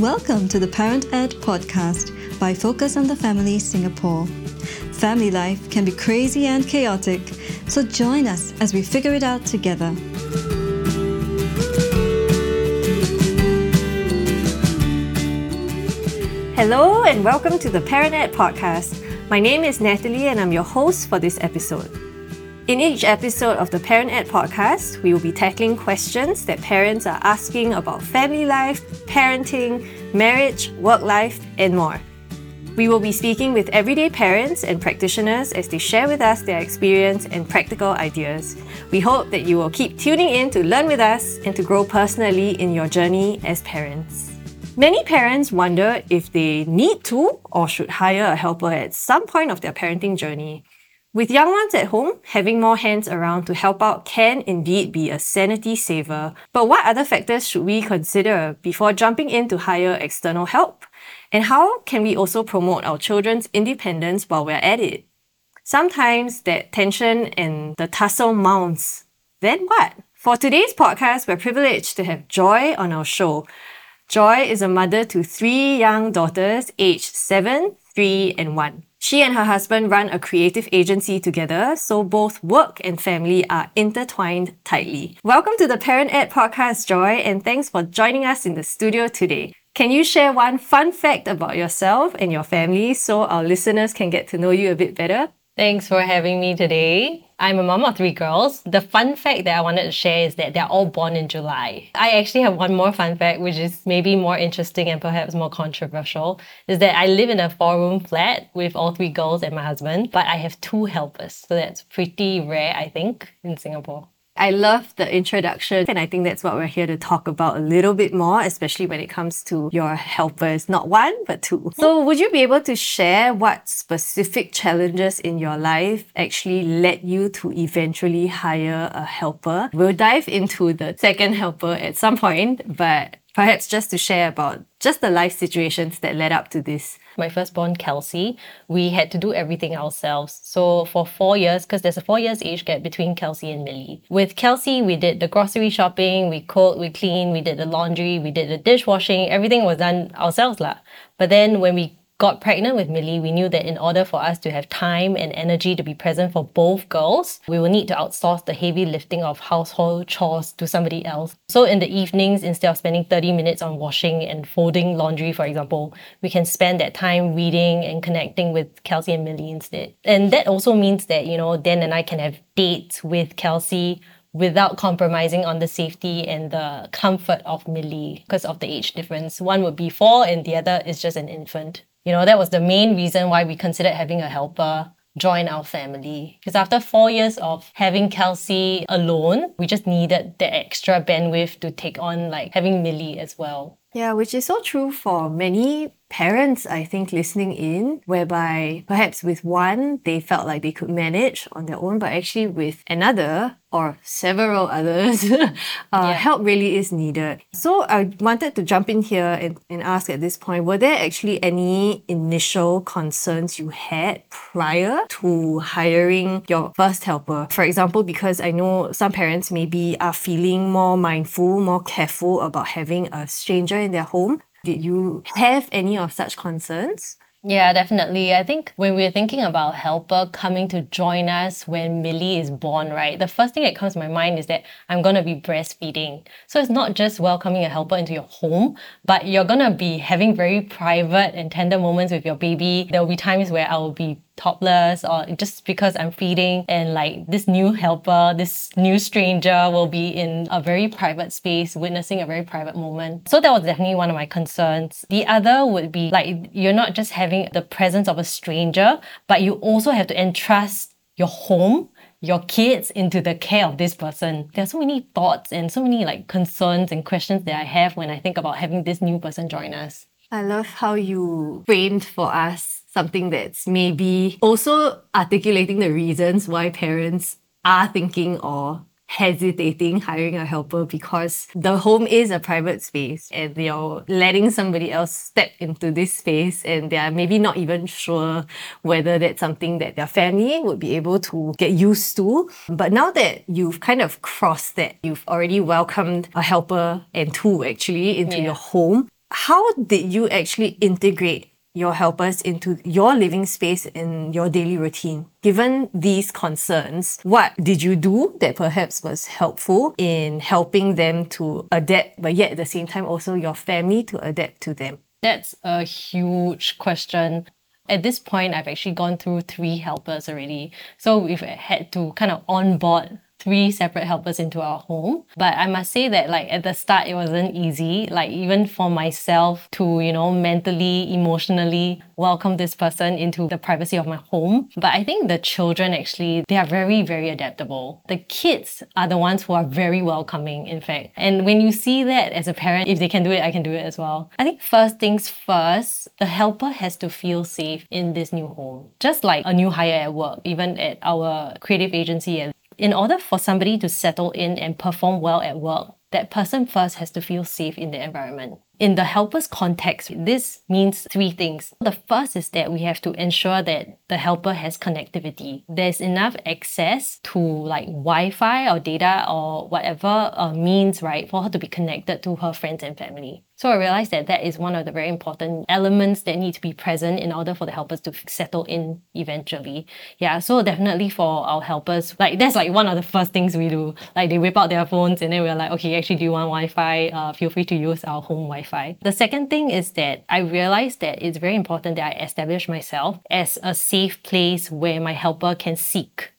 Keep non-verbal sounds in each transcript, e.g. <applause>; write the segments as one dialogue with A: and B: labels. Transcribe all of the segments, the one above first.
A: Welcome to the Parent Ed podcast by Focus on the Family Singapore. Family life can be crazy and chaotic, so join us as we figure it out together.
B: Hello and welcome to the Parent Ed podcast. My name is Natalie and I'm your host for this episode. In each episode of the Parent Ed podcast, we will be tackling questions that parents are asking about family life, parenting, marriage, work life, and more. We will be speaking with everyday parents and practitioners as they share with us their experience and practical ideas. We hope that you will keep tuning in to learn with us and to grow personally in your journey as parents. Many parents wonder if they need to or should hire a helper at some point of their parenting journey. With young ones at home, having more hands around to help out can indeed be a sanity saver. But what other factors should we consider before jumping in to hire external help? And how can we also promote our children's independence while we're at it? Sometimes that tension and the tussle mounts. Then what? For today's podcast, we're privileged to have Joy on our show. Joy is a mother to three young daughters aged 7, 3, and 1. She and her husband run a creative agency together, so both work and family are intertwined tightly. Welcome to the Parent Ed podcast, Joy, and thanks for joining us in the studio today. Can you share one fun fact about yourself and your family so our listeners can get to know you a bit better?
C: Thanks for having me today. I'm a mom of three girls. The fun fact that I wanted to share is that they're all born in July. I actually have one more fun fact, which is maybe more interesting and perhaps more controversial, is that I live in a four room flat with all three girls and my husband, but I have two helpers. So that's pretty rare, I think, in Singapore.
B: I love the introduction, and I think that's what we're here to talk about a little bit more, especially when it comes to your helpers, not one, but two. So, would you be able to share what specific challenges in your life actually led you to eventually hire a helper? We'll dive into the second helper at some point, but perhaps just to share about just the life situations that led up to this.
C: My firstborn, Kelsey, we had to do everything ourselves. So for four years, because there's a four years age gap between Kelsey and Millie. With Kelsey, we did the grocery shopping, we cooked, we cleaned, we did the laundry, we did the dishwashing, everything was done ourselves. lah. But then when we got pregnant with Millie, we knew that in order for us to have time and energy to be present for both girls, we will need to outsource the heavy lifting of household chores to somebody else. So in the evenings, instead of spending 30 minutes on washing and folding laundry, for example, we can spend that time reading and connecting with Kelsey and Millie instead. And that also means that, you know, Dan and I can have dates with Kelsey without compromising on the safety and the comfort of Millie because of the age difference. One would be four and the other is just an infant. You know, that was the main reason why we considered having a helper join our family. Because after four years of having Kelsey alone, we just needed the extra bandwidth to take on like having Millie as well.
B: Yeah, which is so true for many parents, I think, listening in, whereby perhaps with one, they felt like they could manage on their own, but actually with another or several <laughs> others, uh, yeah. help really is needed. So I wanted to jump in here and, and ask at this point, were there actually any initial concerns you had prior to hiring your first helper? For example, because I know some parents maybe are feeling more mindful, more careful about having a stranger in their home did you have any of such concerns?
C: Yeah, definitely. I think when we're thinking about helper coming to join us when Millie is born, right, the first thing that comes to my mind is that I'm going to be breastfeeding. So it's not just welcoming a helper into your home, but you're going to be having very private and tender moments with your baby. There will be times where I will be topless or just because I'm feeding and like this new helper, this new stranger will be in a very private space, witnessing a very private moment. So that was definitely one of my concerns. The other would be like you're not just having the presence of a stranger, but you also have to entrust your home your kids into the care of this person. There are so many thoughts and so many like concerns and questions that I have when I think about having this new person join us.
B: I love how you framed for us something that's maybe also articulating the reasons why parents are thinking or hesitating hiring a helper because the home is a private space and you're letting somebody else step into this space and they're maybe not even sure whether that's something that their family would be able to get used to. But now that you've kind of crossed that, you've already welcomed a helper and two actually into yeah. your home, How did you actually integrate your helpers into your living space in your daily routine. Given these concerns, what did you do that perhaps was helpful in helping them to adapt, but yet at the same time also your family to adapt to them?
C: That's a huge question. At this point, I've actually gone through three helpers already. So we've had to kind of onboard three separate helpers into our home. But I must say that like at the start it wasn't easy. Like even for myself to, you know, mentally, emotionally welcome this person into the privacy of my home. But I think the children actually they are very, very adaptable. The kids are the ones who are very welcoming, in fact. And when you see that as a parent, if they can do it, I can do it as well. I think first things first, the helper has to feel safe in this new home. Just like a new hire at work, even at our creative agency in order for somebody to settle in and perform well at work, that person first has to feel safe in the environment. In the helper's context, this means three things. The first is that we have to ensure that the helper has connectivity. There's enough access to like Wi-Fi or data or whatever uh, means, right, for her to be connected to her friends and family. So I realized that that is one of the very important elements that need to be present in order for the helpers to settle in eventually. Yeah, so definitely for our helpers, like that's like one of the first things we do. Like they whip out their phones and then we're like, okay, actually, do you want Wi-Fi? Uh, feel free to use our home Wi-Fi. The second thing is that I realized that it's very important that I establish myself as a safe place where my helper can seek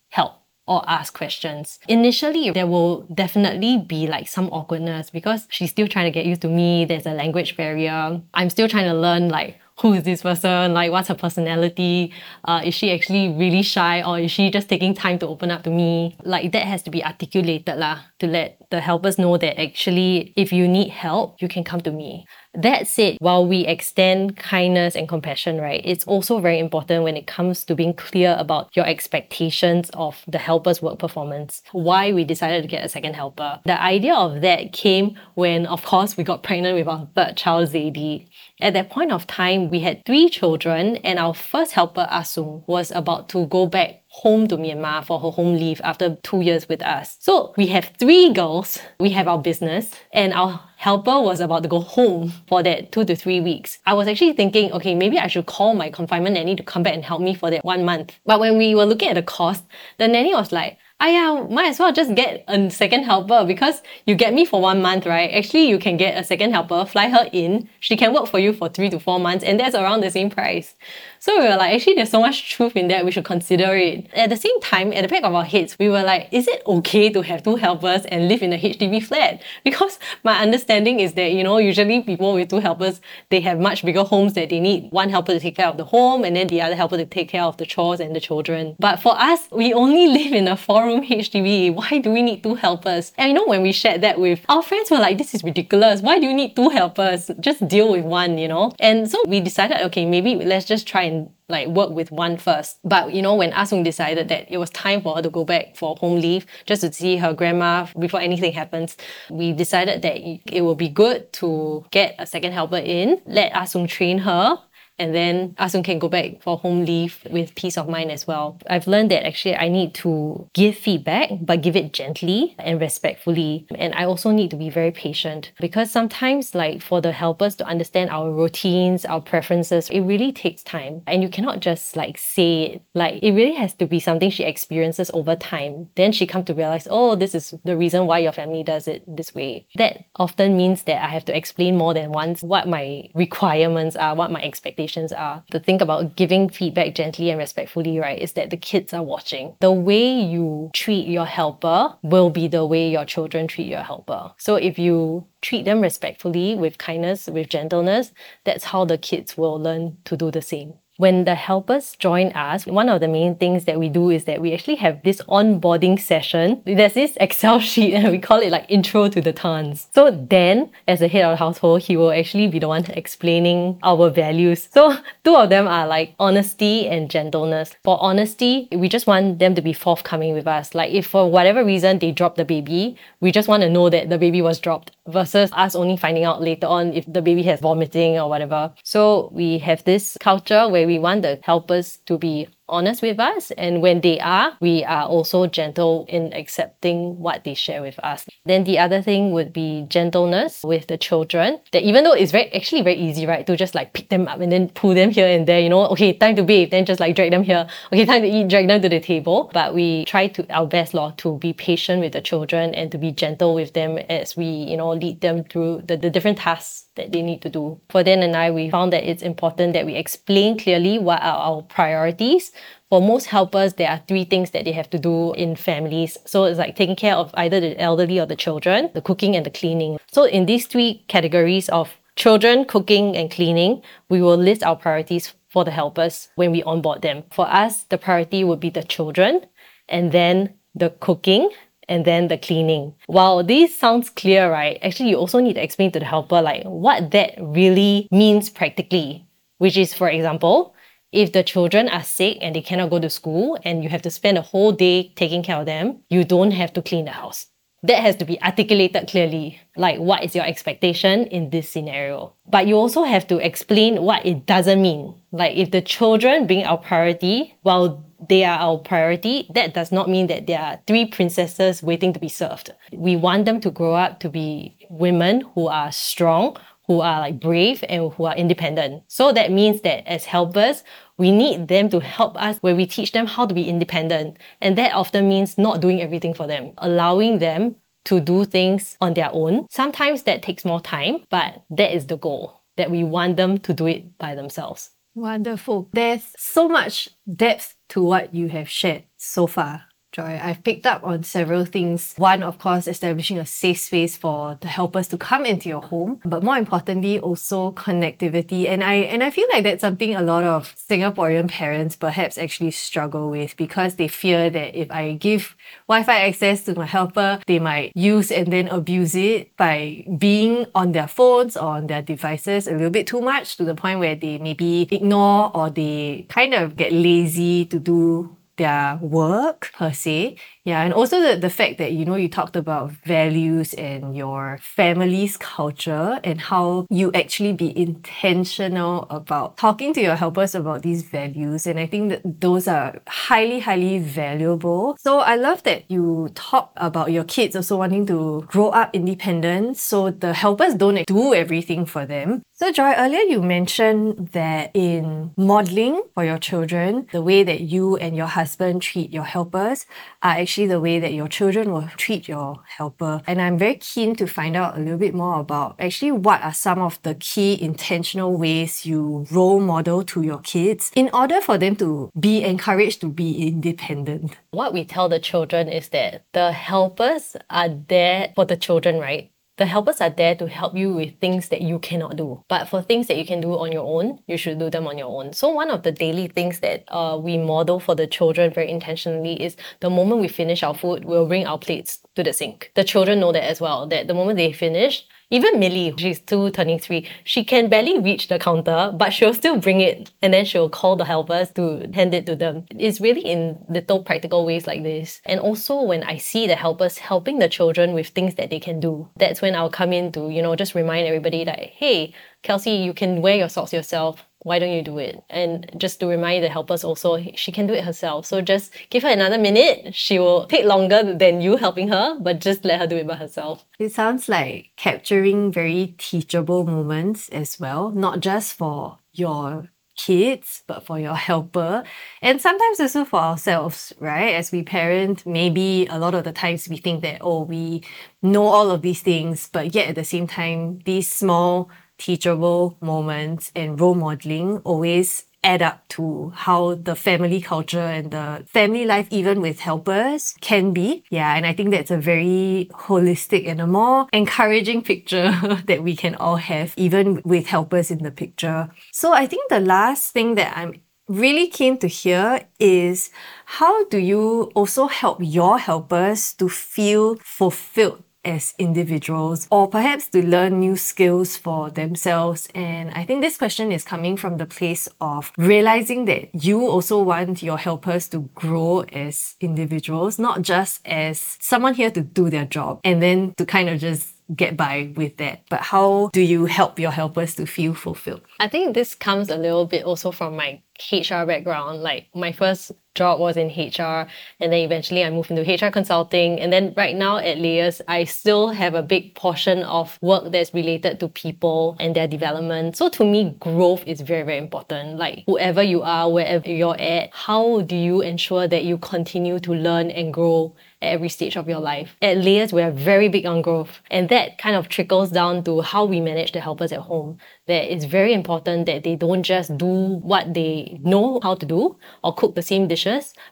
C: or ask questions. Initially, there will definitely be like some awkwardness because she's still trying to get used to me. There's a language barrier. I'm still trying to learn like who is this person? Like, what's her personality? Uh, is she actually really shy or is she just taking time to open up to me? Like, that has to be articulated lah to let the helpers know that actually, if you need help, you can come to me. That said, while we extend kindness and compassion, right, it's also very important when it comes to being clear about your expectations of the helper's work performance. Why we decided to get a second helper. The idea of that came when, of course, we got pregnant with our third child, Zadie. At that point of time, we had three children, and our first helper, ah Asung, was about to go back home to Myanmar for her home leave after two years with us. So we have three girls, we have our business, and our helper was about to go home for that two to three weeks. I was actually thinking, okay, maybe I should call my confinement nanny to come back and help me for that one month. But when we were looking at the cost, the nanny was like, yeah, might as well just get a second helper because you get me for one month, right? Actually, you can get a second helper, fly her in. She can work for you for three to four months, and that's around the same price. So we were like, actually, there's so much truth in that, we should consider it. At the same time, at the back of our heads, we were like, is it okay to have two helpers and live in a HDB flat? <laughs> Because my understanding is that, you know, usually people with two helpers, they have much bigger homes that they need one helper to take care of the home and then the other helper to take care of the chores and the children. But for us, we only <laughs> live in a four room HDB. Why do we need two helpers? And you know, when we shared that with our friends, were like, this is ridiculous. Why do you need two helpers? Just deal with one, you know? And so we decided, okay, maybe let's just try and like work with one first. But you know, when ah Asung decided that it was time for her to go back for home leave just to see her grandma before anything happens, we decided that it would be good to get a second helper in, let ah Asung train her and then ah Asung can go back for home leave with peace of mind as well. I've learned that actually I need to give feedback, but give it gently and respectfully. And I also need to be very patient because sometimes, like for the helpers to understand our routines, our preferences, it really takes time. And you cannot just like say it. Like it really has to be something she experiences over time. Then she come to realize, oh, this is the reason why your family does it this way. That often means that I have to explain more than once what my requirements are, what my expectations are. The thing about giving feedback gently and respectfully, right, is that the kids are watching. The way you treat your helper will be the way your children treat your helper. So if you treat them respectfully, with kindness, with gentleness, that's how the kids will learn to do the same when the helpers join us, one of the main things that we do is that we actually have this onboarding session. There's this Excel <laughs> sheet and we call it like intro to the Tans. So Dan, as the head of the household, he will actually be the one explaining our values. So <laughs> two of them are like honesty and gentleness. For honesty, we just want them to be forthcoming with us. Like if for whatever reason they drop the baby, we just want to know that the baby was dropped versus us only finding out later on if the baby has vomiting or whatever. So we have this culture where we want the helpers to be honest with us. And when they are, we are also gentle in accepting what they share with us. Then the other thing would be gentleness with the children. That even though it's very actually very easy, right, to just like pick them up and then pull them here and there, you know, okay, time to bathe, then just like drag them here. Okay, time to eat, drag them to the table. But we try to our best, law, to be patient with the children and to be gentle with them as we, you know, lead them through the, the different tasks that they need to do. For Dan and I, we found that it's important that we explain clearly what are our priorities. For most helpers, there are three things that they have to do in families. So it's like taking care of either the elderly or the children, the cooking and the cleaning. So in these three categories of children, cooking, and cleaning, we will list our priorities for the helpers when we onboard them. For us, the priority would be the children and then the cooking and then the cleaning. While this sounds clear, right? Actually, you also need to explain to the helper like what that really means practically. Which is, for example, if the children are sick and they cannot go to school and you have to spend a whole day taking care of them, you don't have to clean the house. That has to be articulated clearly, like what is your expectation in this scenario. But you also have to explain what it doesn't mean. Like if the children being our priority, while they are our priority, that does not mean that there are three princesses waiting to be served. We want them to grow up to be women who are strong, who are like brave and who are independent. So that means that as helpers, we need them to help us where we teach them how to be independent. And that often means not doing everything for them, allowing them to do things on their own. Sometimes that takes more time, but that is the goal that we want them to do it by themselves.
B: Wonderful. There's so much depth to what you have shared so far. Joy, I've picked up on several things. One, of course, establishing a safe space for the helpers to come into your home, but more importantly, also connectivity. And I and I feel like that's something a lot of Singaporean parents perhaps actually struggle with because they fear that if I give Wi-Fi access to my helper, they might use and then abuse it by being on their phones or on their devices a little bit too much to the point where they maybe ignore or they kind of get lazy to do their work per se. Yeah, and also the, the fact that, you know, you talked about values and your family's culture and how you actually be intentional about talking to your helpers about these values. And I think that those are highly, highly valuable. So I love that you talk about your kids also wanting to grow up independent so the helpers don't do everything for them. So, Joy, earlier you mentioned that in modeling for your children, the way that you and your husband treat your helpers are actually the way that your children will treat your helper. And I'm very keen to find out a little bit more about actually what are some of the key intentional ways you role model to your kids in order for them to be encouraged to be independent.
C: What we tell the children is that the helpers are there for the children, right? The helpers are there to help you with things that you cannot do. But for things that you can do on your own, you should do them on your own. So one of the daily things that uh, we model for the children very intentionally is the moment we finish our food, we'll bring our plates to the sink. The children know that as well, that the moment they finish, even Millie, she's two, turning three, she can barely reach the counter, but she'll still bring it and then she'll call the helpers to hand it to them. It's really in little practical ways like this. And also when I see the helpers helping the children with things that they can do, that's when I'll come in to, you know, just remind everybody that, hey, Kelsey, you can wear your socks yourself why don't you do it? And just to remind the helpers also, she can do it herself. So just give her another minute. She will take longer than you helping her, but just let her do it by herself.
B: It sounds like capturing very teachable moments as well, not just for your kids, but for your helper. And sometimes also for ourselves, right? As we parent, maybe a lot of the times we think that, oh, we know all of these things, but yet at the same time, these small teachable moments and role modeling always add up to how the family culture and the family life, even with helpers, can be. Yeah, and I think that's a very holistic and a more encouraging picture <laughs> that we can all have, even with helpers in the picture. So I think the last thing that I'm really keen to hear is how do you also help your helpers to feel fulfilled as individuals or perhaps to learn new skills for themselves. And I think this question is coming from the place of realizing that you also want your helpers to grow as individuals, not just as someone here to do their job and then to kind of just get by with that. But how do you help your helpers to feel fulfilled?
C: I think this comes a little bit also from my HR background. Like my first job was in HR and then eventually I moved into HR consulting. And then right now at Layers, I still have a big portion of work that's related to people and their development. So to me, growth is very, very important. Like whoever you are, wherever you're at, how do you ensure that you continue to learn and grow at every stage of your life. At Layers, we are very big on growth, and that kind of trickles down to how we manage the helpers at home. That it's very important that they don't just do what they know how to do or cook the same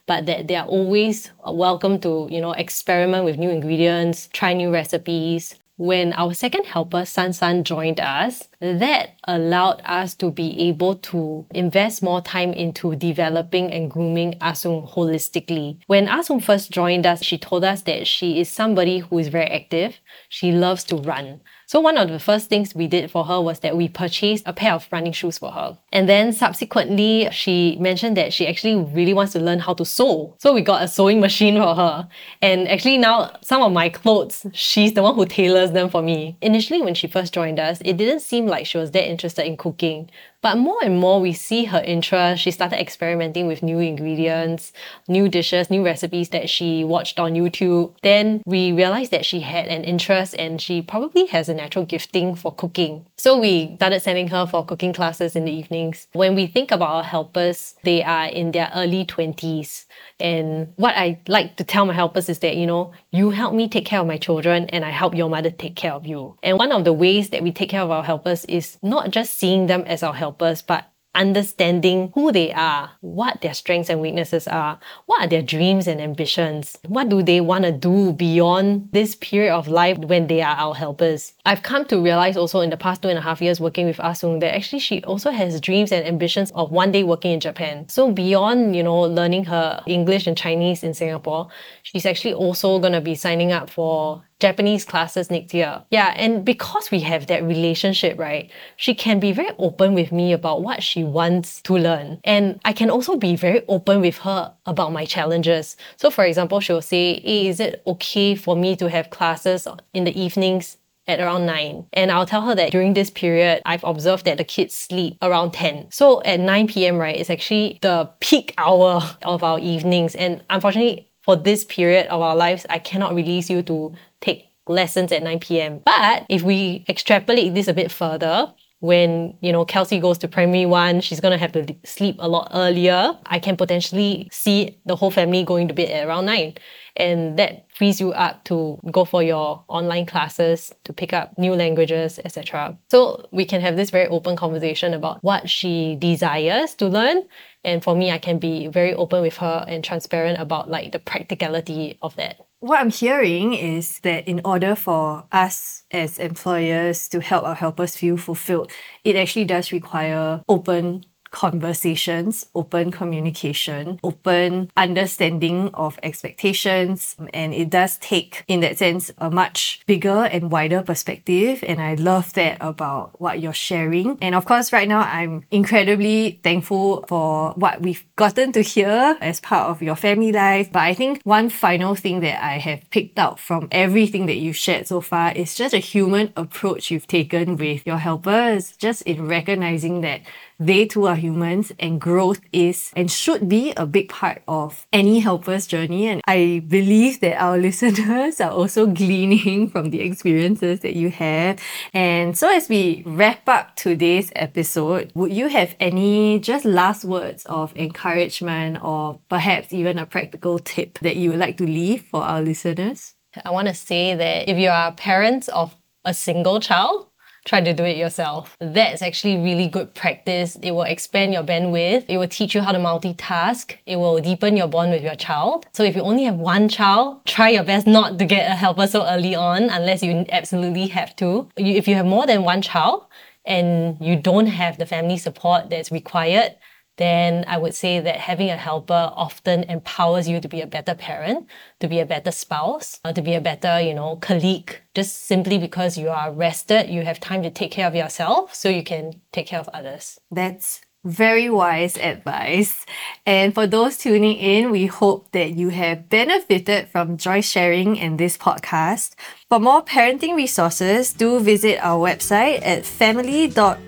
C: but that they are always welcome to, you know, experiment with new ingredients, try new recipes, when our second helper, San San, joined us, that allowed us to be able to invest more time into developing and grooming ah Asung holistically. When ah Asung first joined us, she told us that she is somebody who is very active. She loves to run. So one of the first things we did for her was that we purchased a pair of running shoes for her. And then subsequently, she mentioned that she actually really wants to learn how to sew. So we got a sewing machine for her. And actually now some of my clothes, she's the one who tailors them for me. Initially when she first joined us, it didn't seem like she was that interested in cooking. But more and more we see her interest. She started experimenting with new ingredients, new dishes, new recipes that she watched on YouTube. Then we realized that she had an interest and she probably has a natural gifting for cooking. So we started sending her for cooking classes in the evenings. When we think about our helpers, they are in their early 20s. And what I like to tell my helpers is that, you know, you help me take care of my children and I help your mother take care of you. And one of the ways that we take care of our helpers is not just seeing them as our helpers, but understanding who they are, what their strengths and weaknesses are, what are their dreams and ambitions, what do they want to do beyond this period of life when they are our helpers. I've come to realize also in the past two and a half years working with ah Asung that actually she also has dreams and ambitions of one day working in Japan. So beyond, you know, learning her English and Chinese in Singapore, she's actually also going to be signing up for Japanese classes next year. Yeah, and because we have that relationship, right, she can be very open with me about what she wants to learn. And I can also be very open with her about my challenges. So, for example, she'll say, Hey, is it okay for me to have classes in the evenings at around 9. And I'll tell her that during this period, I've observed that the kids sleep around 10. So at 9 p.m., right, it's actually the peak hour of our evenings. And unfortunately, for this period of our lives, I cannot release you to take lessons at 9 p.m. But if we extrapolate this a bit further, when you know Kelsey goes to primary one, she's gonna have to sleep a lot earlier. I can potentially see the whole family going to bed at around nine, and that frees you up to go for your online classes to pick up new languages, etc. So we can have this very open conversation about what she desires to learn, and for me, I can be very open with her and transparent about like the practicality of that.
B: What I'm hearing is that in order for us as employers to help our helpers feel fulfilled, it actually does require open conversations, open communication, open understanding of expectations. And it does take, in that sense, a much bigger and wider perspective. And I love that about what you're sharing. And of course, right now, I'm incredibly thankful for what we've gotten to hear as part of your family life. But I think one final thing that I have picked out from everything that you've shared so far is just a human approach you've taken with your helpers, just in recognizing that they too are humans and growth is and should be a big part of any helper's journey. And I believe that our <laughs> listeners are also gleaning from the experiences that you have. And so as we wrap up today's episode, would you have any just last words of encouragement or perhaps even a practical tip that you would like to leave for our listeners?
C: I want to say that if you are parents of a single child, try to do it yourself. That's actually really good practice. It will expand your bandwidth. It will teach you how to multitask. It will deepen your bond with your child. So if you only have one child, try your best not to get a helper so early on unless you absolutely have to. If you have more than one child and you don't have the family support that's required, then I would say that having a helper often empowers you to be a better parent, to be a better spouse, uh, to be a better, you know, colleague, just simply because you are rested, you have time to take care of yourself so you can take care of others.
B: That's Very wise advice. And for those tuning in, we hope that you have benefited from joy sharing in this podcast. For more parenting resources, do visit our website at family.org.sg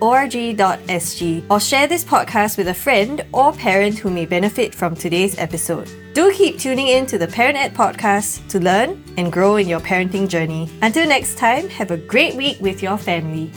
B: or share this podcast with a friend or parent who may benefit from today's episode. Do keep tuning in to the Parent Ed podcast to learn and grow in your parenting journey. Until next time, have a great week with your family.